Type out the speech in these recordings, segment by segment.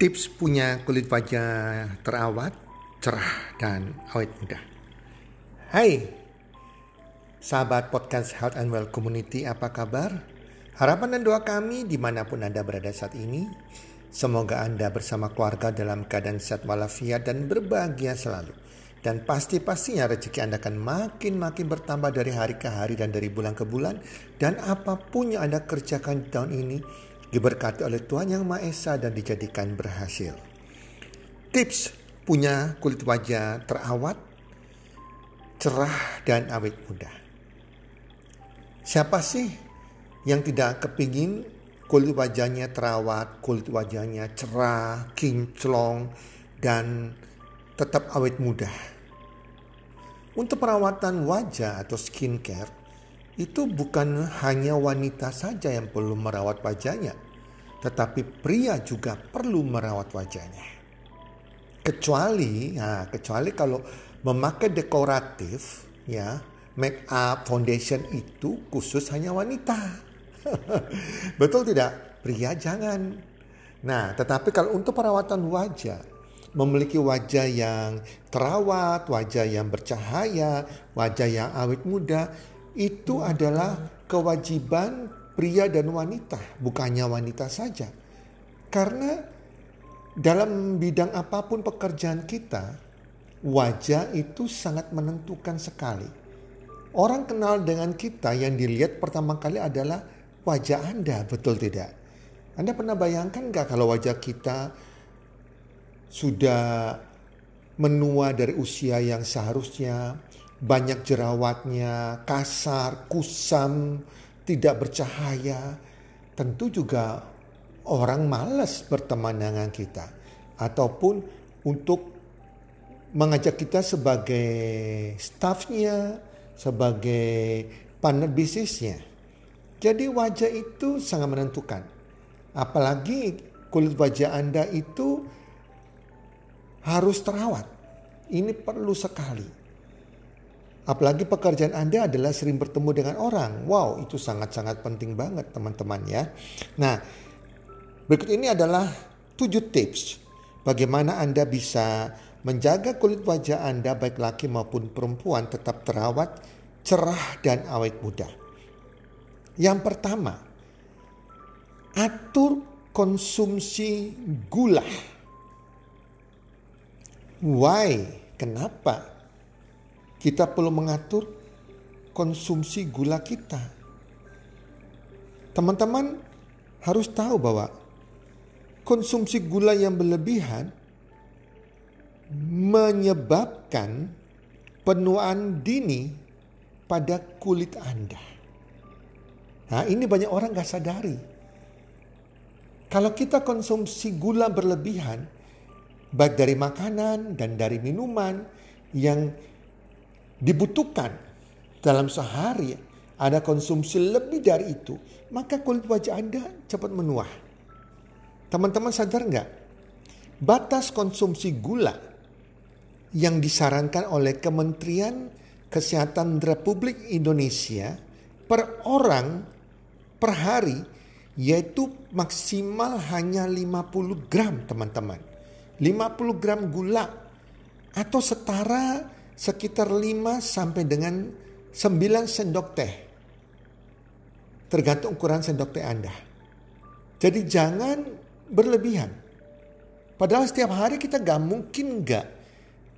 tips punya kulit wajah terawat, cerah, dan awet muda. Hai, sahabat podcast Health and Well Community, apa kabar? Harapan dan doa kami di mana pun Anda berada saat ini, semoga Anda bersama keluarga dalam keadaan sehat walafiat dan berbahagia selalu. Dan pasti-pastinya rezeki Anda akan makin-makin bertambah dari hari ke hari dan dari bulan ke bulan. Dan apa pun yang Anda kerjakan di tahun ini, diberkati oleh Tuhan Yang Maha Esa dan dijadikan berhasil. Tips punya kulit wajah terawat, cerah dan awet muda. Siapa sih yang tidak kepingin kulit wajahnya terawat, kulit wajahnya cerah, kinclong, dan tetap awet muda. Untuk perawatan wajah atau skincare, itu bukan hanya wanita saja yang perlu merawat wajahnya, tetapi pria juga perlu merawat wajahnya. Kecuali, nah, kecuali kalau memakai dekoratif, ya, make up, foundation itu khusus hanya wanita. Betul tidak? Pria jangan. Nah, tetapi kalau untuk perawatan wajah, memiliki wajah yang terawat, wajah yang bercahaya, wajah yang awet muda, itu adalah kewajiban pria dan wanita, bukannya wanita saja. Karena dalam bidang apa pun pekerjaan kita, wajah itu sangat menentukan sekali. Orang kenal dengan kita yang dilihat pertama kali adalah wajah Anda, betul tidak? Anda pernah bayangkan nggak kalau wajah kita sudah menua dari usia yang seharusnya, banyak jerawatnya, kasar, kusam, tidak bercahaya, tentu juga orang malas berteman dengan kita. Ataupun untuk mengajak kita sebagai staffnya, sebagai partner bisnisnya. Jadi wajah itu sangat menentukan. Apalagi kulit wajah Anda itu harus terawat. Ini perlu sekali. Apalagi pekerjaan Anda adalah sering bertemu dengan orang. Wow, itu sangat-sangat penting banget teman-teman ya. Nah, berikut ini adalah tujuh tips bagaimana Anda bisa menjaga kulit wajah Anda baik laki maupun perempuan tetap terawat, cerah dan awet muda. Yang pertama, atur konsumsi gula. Why? Kenapa? Kita perlu mengatur konsumsi gula kita. Teman-teman harus tahu bahwa konsumsi gula yang berlebihan menyebabkan penuaan dini pada kulit Anda. Nah ini banyak orang gak sadari. Kalau kita konsumsi gula berlebihan, baik dari makanan dan dari minuman yang dibutuhkan dalam sehari ada konsumsi lebih dari itu, maka kulit wajah Anda cepat menua. Teman-teman sadar nggak? Batas konsumsi gula yang disarankan oleh Kementerian Kesehatan Republik Indonesia per orang per hari yaitu maksimal hanya 50 gram teman-teman. 50 gram gula atau setara sekitar 5 sampai dengan 9 sendok teh. Tergantung ukuran sendok teh Anda. Jadi jangan berlebihan. Padahal setiap hari kita gak mungkin gak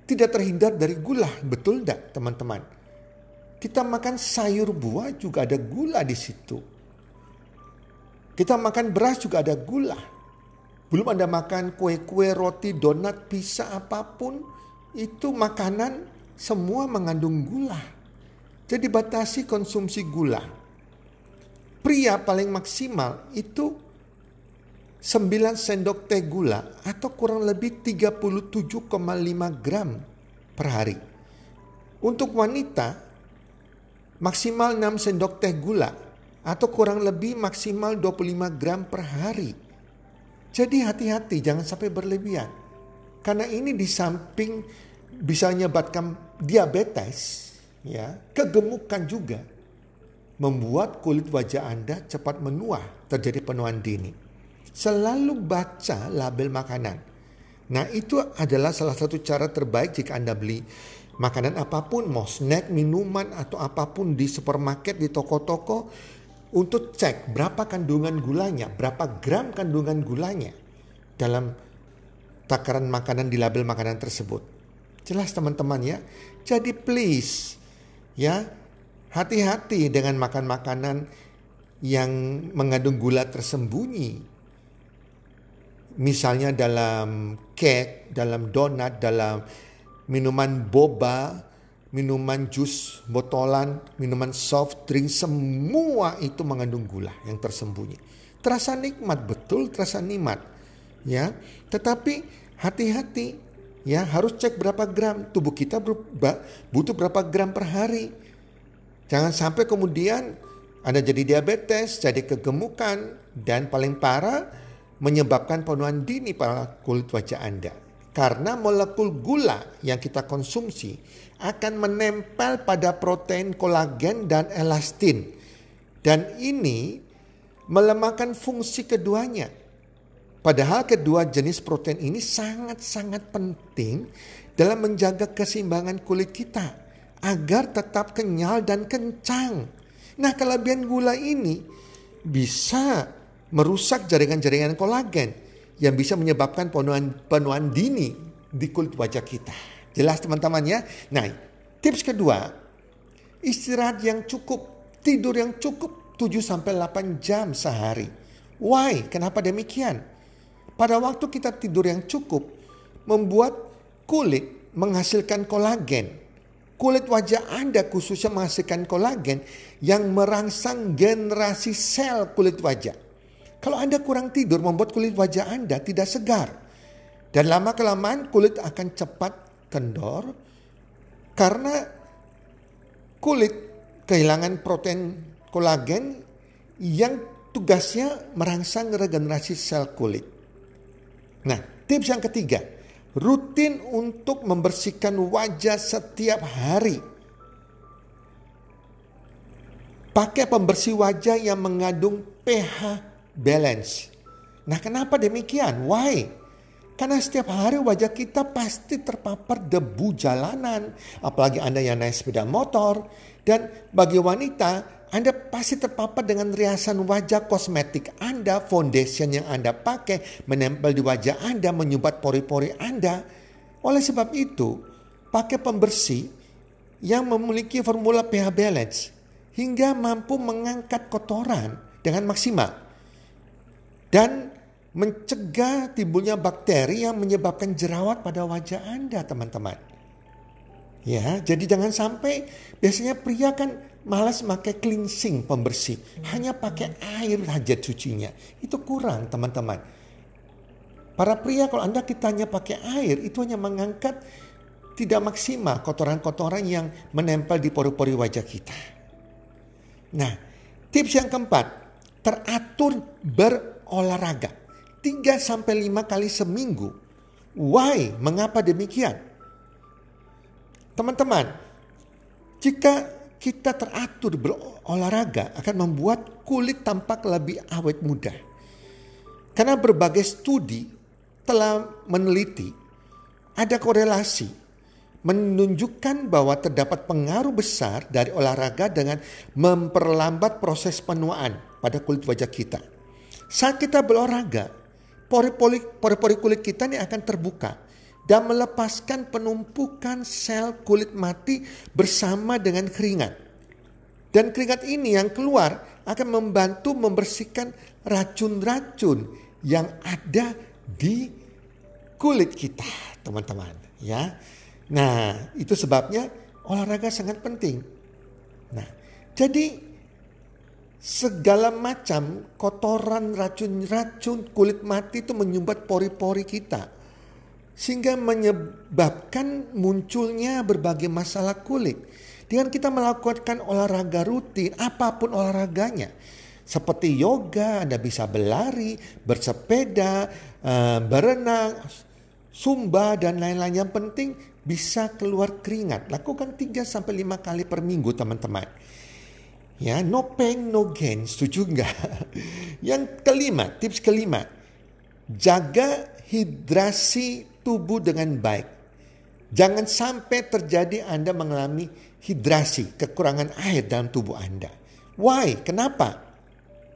tidak terhindar dari gula. Betul gak teman-teman? Kita makan sayur buah juga ada gula di situ. Kita makan beras juga ada gula. Belum Anda makan kue-kue, roti, donat, pizza, apa pun. Itu makanan semua mengandung gula. Jadi batasi konsumsi gula. Pria paling maksimal itu 9 sendok teh gula atau kurang lebih 37,5 gram per hari. Untuk wanita maksimal 6 sendok teh gula atau kurang lebih maksimal 25 gram per hari. Jadi hati-hati jangan sampai berlebihan. Karena ini di samping bisa menyebabkan diabetes, ya, kegemukan juga, membuat kulit wajah Anda cepat menua, terjadi penuaan dini. Selalu baca label makanan. Nah itu adalah salah satu cara terbaik jika Anda beli makanan apa pun, mau snack, minuman atau apa pun di supermarket, di toko-toko untuk cek berapa kandungan gulanya, berapa gram kandungan gulanya dalam takaran makanan di label makanan tersebut. Jelas teman-teman ya. Jadi please ya hati-hati dengan makan makanan yang mengandung gula tersembunyi. Misalnya dalam cake, dalam donat, dalam minuman boba, minuman jus botolan, minuman soft drink, semua itu mengandung gula yang tersembunyi. Terasa nikmat, betul terasa nikmat. Ya, tetapi hati-hati ya harus cek berapa gram tubuh kita butuh berapa gram per hari. Jangan sampai kemudian Anda jadi diabetes, jadi kegemukan, dan paling parah menyebabkan penuaan dini pada kulit wajah Anda. Karena molekul gula yang kita konsumsi akan menempel pada protein kolagen dan elastin. Dan ini melemahkan fungsi keduanya. Padahal kedua jenis protein ini sangat-sangat penting dalam menjaga keseimbangan kulit kita agar tetap kenyal dan kencang. Nah, kelebihan gula ini bisa merusak jaringan-jaringan kolagen yang bisa menyebabkan penuaan, penuaan dini di kulit wajah kita. Jelas teman-teman ya. Nah, tips kedua, istirahat yang cukup, tidur yang cukup 7 sampai 8 jam sehari. Why? Kenapa demikian? Pada waktu kita tidur yang cukup membuat kulit menghasilkan kolagen. Kulit wajah Anda khususnya menghasilkan kolagen yang merangsang generasi sel kulit wajah. Kalau Anda kurang tidur membuat kulit wajah Anda tidak segar. Dan lama-kelamaan kulit akan cepat kendor karena kulit kehilangan protein kolagen yang tugasnya merangsang regenerasi sel kulit. Nah, tips yang ketiga, rutin untuk membersihkan wajah setiap hari. Pakai pembersih wajah yang mengandung pH balance. Nah, kenapa demikian? Why? Karena setiap hari wajah kita pasti terpapar debu jalanan, apalagi Anda yang naik sepeda motor. Dan bagi wanita, Anda pasti terpapar dengan riasan wajah kosmetik Anda, foundation yang Anda pakai, menempel di wajah Anda, menyumbat pori-pori Anda. Oleh sebab itu, pakai pembersih yang memiliki formula pH balance hingga mampu mengangkat kotoran dengan maksimal dan mencegah timbulnya bakteri yang menyebabkan jerawat pada wajah Anda, teman-teman. Ya, jadi jangan sampai biasanya pria kan malas pakai cleansing pembersih, hanya pakai air hajat cucinya. Itu kurang, teman-teman. Para pria kalau Anda kita hanya pakai air, itu hanya mengangkat tidak maksimal kotoran-kotoran yang menempel di pori-pori wajah kita. Nah, tips yang keempat, teratur ber olahraga 3 sampai 5 kali seminggu. Why? Mengapa demikian? Teman-teman, jika kita teratur berolahraga akan membuat kulit tampak lebih awet muda. Karena berbagai studi telah meneliti ada korelasi menunjukkan bahwa terdapat pengaruh besar dari olahraga dengan memperlambat proses penuaan pada kulit wajah kita. Saat kita berolahraga, pori-pori kulit kita ini akan terbuka dan melepaskan penumpukan sel kulit mati bersama dengan keringat. Dan keringat ini yang keluar akan membantu membersihkan racun-racun yang ada di kulit kita, teman-teman, ya. Nah, itu sebabnya olahraga sangat penting. Nah, jadi segala macam kotoran racun-racun kulit mati itu menyumbat pori-pori kita sehingga menyebabkan munculnya berbagai masalah kulit. Dengan kita melakukan olahraga rutin, apa pun olahraganya, seperti yoga, Anda bisa berlari, bersepeda, eh, berenang, sumba dan lain-lain yang penting bisa keluar keringat. Lakukan 3 sampai 5 kali per minggu, teman-teman. Ya, no pain, no gain. Setuju nggak? Yang kelima, tips kelima. jaga hidrasi tubuh dengan baik. Jangan sampai terjadi Anda mengalami hidrasi, kekurangan air dalam tubuh Anda. Why? Kenapa?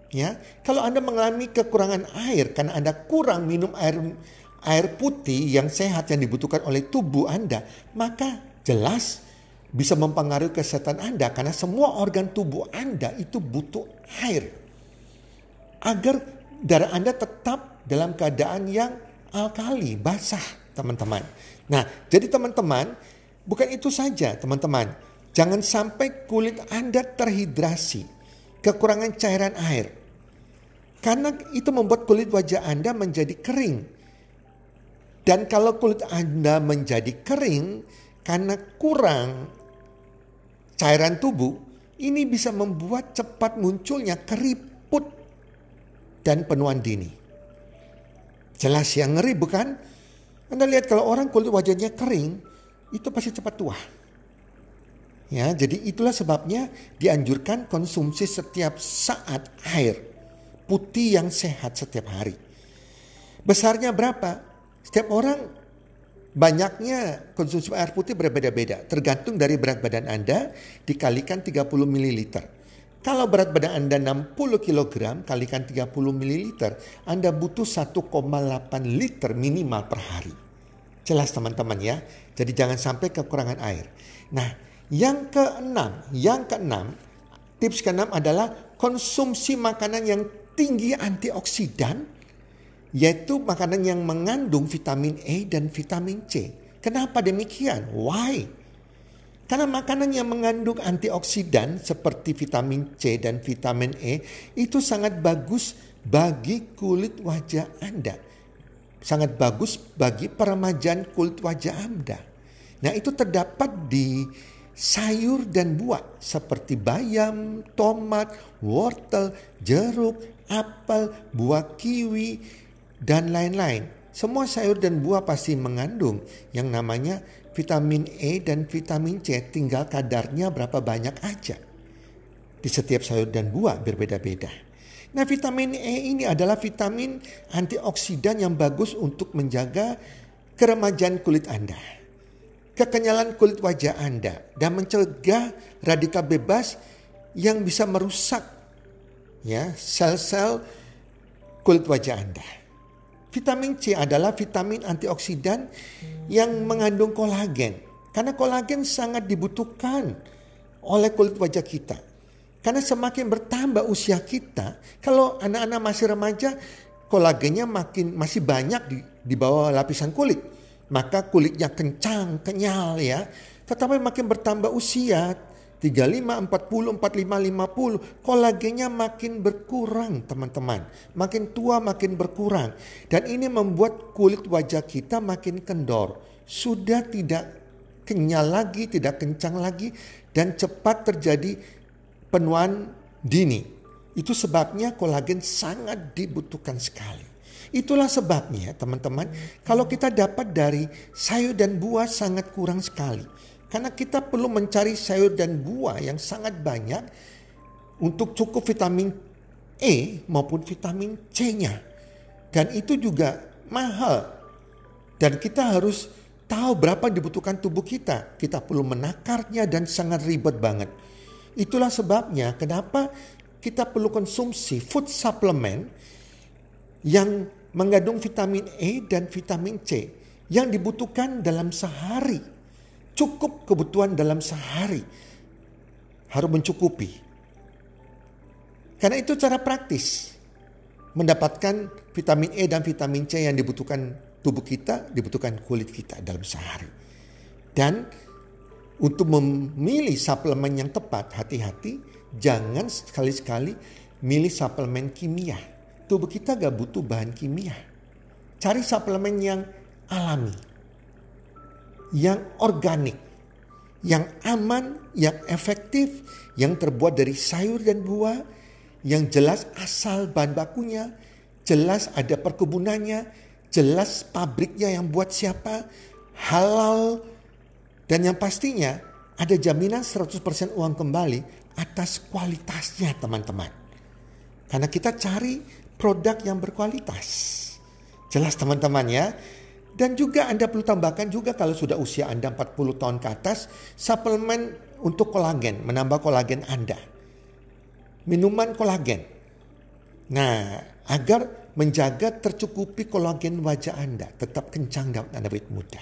Ya, kalau Anda mengalami kekurangan air karena Anda kurang minum air air putih yang sehat yang dibutuhkan oleh tubuh Anda, maka jelas bisa mempengaruhi kesehatan Anda karena semua organ tubuh Anda itu butuh air. Agar darah Anda tetap dalam keadaan yang alkali, basah, teman-teman. Nah, jadi teman-teman, bukan itu saja, teman-teman. Jangan sampai kulit Anda terhidrasi kekurangan cairan air. Karena itu membuat kulit wajah Anda menjadi kering. Dan kalau kulit Anda menjadi kering karena kurang cairan tubuh, ini bisa membuat cepat munculnya keriput dan penuaan dini. Jelas yang ngeri bukan? Anda lihat kalau orang kulit wajahnya kering, itu pasti cepat tua. Ya, jadi itulah sebabnya dianjurkan konsumsi setiap saat air putih yang sehat setiap hari. Besarnya berapa? Setiap orang banyaknya konsumsi air putih berbeda-beda, tergantung dari berat badan Anda dikalikan 30 ml. Kalau berat badan Anda 60 kg kalikan 30 ml, Anda butuh 1,8 liter minimal per hari. Jelas teman-teman ya. Jadi jangan sampai kekurangan air. Nah, yang keenam, yang keenam, tips keenam adalah konsumsi makanan yang tinggi antioksidan, yaitu makanan yang mengandung vitamin E dan vitamin C. Kenapa demikian? Why? Karena makanan yang mengandung antioksidan seperti vitamin C dan vitamin E itu sangat bagus bagi kulit wajah Anda. Sangat bagus bagi peremajaan kulit wajah Anda. Nah itu terdapat di sayur dan buah seperti bayam, tomat, wortel, jeruk, apel, buah kiwi, dan lain-lain. Semua sayur dan buah pasti mengandung yang namanya vitamin E dan vitamin C tinggal kadarnya berapa banyak aja. Di setiap sayur dan buah berbeda-beda. Nah vitamin E ini adalah vitamin antioksidan yang bagus untuk menjaga keremajan kulit Anda kekenyalan kulit wajah Anda dan mencegah radikal bebas yang bisa merusak ya sel-sel kulit wajah Anda. Vitamin C adalah vitamin antioksidan yang mengandung kolagen. Karena kolagen sangat dibutuhkan oleh kulit wajah kita. Karena semakin bertambah usia kita, kalau anak-anak masih remaja, kolagennya makin masih banyak di, di bawah lapisan kulit maka kulitnya kencang, kenyal ya. Tetapi makin bertambah usia, 35, 40, 45, 50, kolagennya makin berkurang teman-teman. Makin tua makin berkurang. Dan ini membuat kulit wajah kita makin kendor. Sudah tidak kenyal lagi, tidak kencang lagi. Dan cepat terjadi penuaan dini. Itu sebabnya kolagen sangat dibutuhkan sekali. Itulah sebabnya teman-teman, kalau kita dapat dari sayur dan buah sangat kurang sekali. Karena kita perlu mencari sayur dan buah yang sangat banyak untuk cukup vitamin E maupun vitamin C-nya. Dan itu juga mahal. Dan kita harus tahu berapa dibutuhkan tubuh kita. Kita perlu menakarnya dan sangat ribet banget. Itulah sebabnya kenapa kita perlu konsumsi food supplement yang mengandung vitamin E dan vitamin C yang dibutuhkan dalam sehari. Cukup kebutuhan dalam sehari. Harus mencukupi. Karena itu cara praktis. Mendapatkan vitamin E dan vitamin C yang dibutuhkan tubuh kita, dibutuhkan kulit kita dalam sehari. Dan untuk memilih suplemen yang tepat, hati-hati. Jangan sekali-sekali milih suplemen kimia tubuh kita gak butuh bahan kimia. Cari suplemen yang alami, yang organik, yang aman, yang efektif, yang terbuat dari sayur dan buah, yang jelas asal bahan bakunya, jelas ada perkebunannya, jelas pabriknya yang buat siapa, halal, dan yang pastinya ada jaminan 100% uang kembali atas kualitasnya teman-teman. Karena kita cari produk yang berkualitas. Jelas teman-teman ya. Dan juga Anda perlu tambahkan juga kalau sudah usia Anda 40 tahun ke atas, suplemen untuk kolagen, menambah kolagen Anda. Minuman kolagen. Nah, agar menjaga tercukupi kolagen wajah Anda tetap kencang dan Anda awet muda.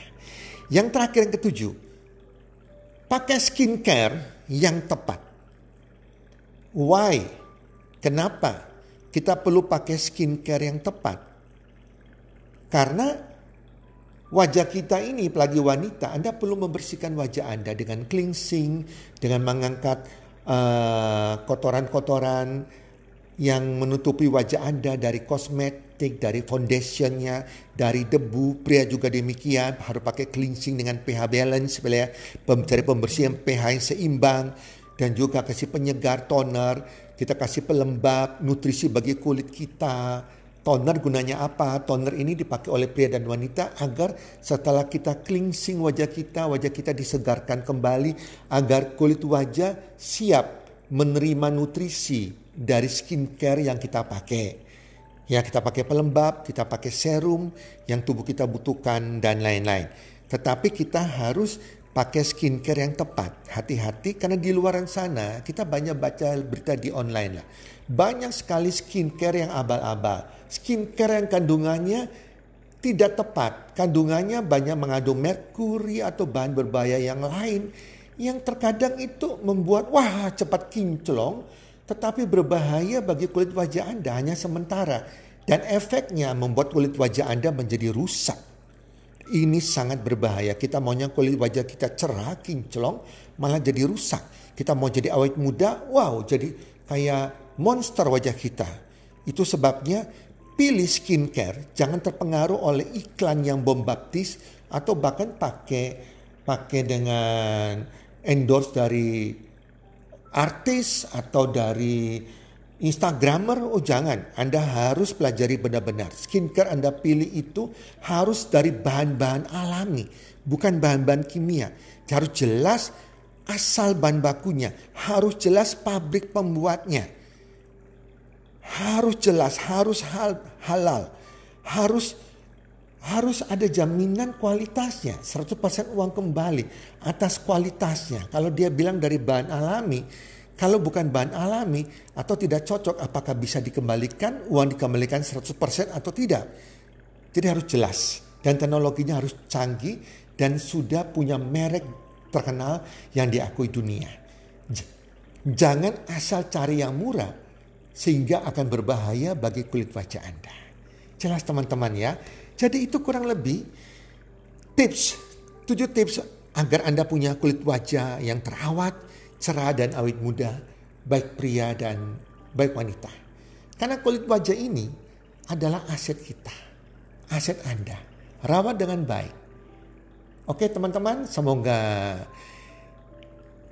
Yang terakhir yang ketujuh, pakai skincare yang tepat. Why? Kenapa kita perlu pakai skincare yang tepat? Karena wajah kita ini, apalagi wanita, Anda perlu membersihkan wajah Anda dengan cleansing, dengan mengangkat uh, kotoran-kotoran yang menutupi wajah Anda dari kosmetik, dari foundationnya, dari debu. Pria juga demikian, harus pakai cleansing dengan pH balance, ya, cari pembersihan pH yang seimbang, dan juga kasih penyegar toner, kita kasih pelembab, nutrisi bagi kulit kita, Toner gunanya apa? Toner ini dipakai oleh pria dan wanita agar setelah kita cleansing wajah kita, wajah kita disegarkan kembali agar kulit wajah siap menerima nutrisi dari skincare yang kita pakai. Ya kita pakai pelembab, kita pakai serum yang tubuh kita butuhkan dan lain-lain. Tetapi kita harus pakai skincare yang tepat. Hati-hati karena di luar sana kita banyak baca berita di online lah. Banyak sekali skincare yang abal-abal skincare yang kandungannya tidak tepat. Kandungannya banyak mengandung merkuri atau bahan berbahaya yang lain yang terkadang itu membuat wah cepat kinclong tetapi berbahaya bagi kulit wajah Anda hanya sementara dan efeknya membuat kulit wajah Anda menjadi rusak. Ini sangat berbahaya. Kita maunya kulit wajah kita cerah, kinclong, malah jadi rusak. Kita mau jadi awet muda, wow, jadi kayak monster wajah kita. Itu sebabnya pilih skincare, jangan terpengaruh oleh iklan yang bombastis atau bahkan pakai pakai dengan endorse dari artis atau dari Instagramer, oh jangan. Anda harus pelajari benar-benar. Skincare Anda pilih itu harus dari bahan-bahan alami, bukan bahan-bahan kimia. Harus jelas asal bahan bakunya, harus jelas pabrik pembuatnya harus jelas, harus hal, halal, harus harus ada jaminan kualitasnya, 100% uang kembali atas kualitasnya. Kalau dia bilang dari bahan alami, kalau bukan bahan alami atau tidak cocok, apakah bisa dikembalikan, uang dikembalikan 100% atau tidak. Jadi harus jelas dan teknologinya harus canggih dan sudah punya merek terkenal yang diakui dunia. Jangan asal cari yang murah, sehingga akan berbahaya bagi kulit wajah Anda. Jelas teman-teman ya. Jadi itu kurang lebih tips, tujuh tips agar Anda punya kulit wajah yang terawat, cerah dan awet muda, baik pria dan baik wanita. Karena kulit wajah ini adalah aset kita, aset Anda. Rawat dengan baik. Oke teman-teman, semoga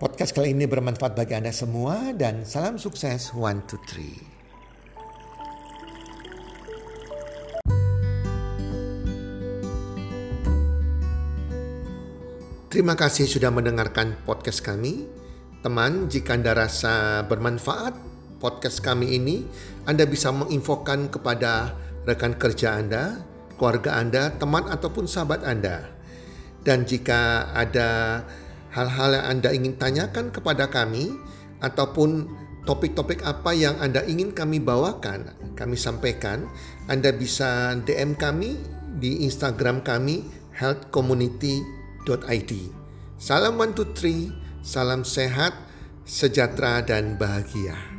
Podcast kali ini bermanfaat bagi Anda semua dan salam sukses one two three. Terima kasih sudah mendengarkan podcast kami. Teman, jika Anda rasa bermanfaat podcast kami ini, Anda bisa menginfokan kepada rekan kerja Anda, keluarga Anda, teman ataupun sahabat Anda. Dan jika ada hal-hal yang Anda ingin tanyakan kepada kami ataupun topik-topik apa yang Anda ingin kami bawakan, kami sampaikan, Anda bisa DM kami di Instagram kami healthcommunity.id. Salam one two three, salam sehat, sejahtera dan bahagia.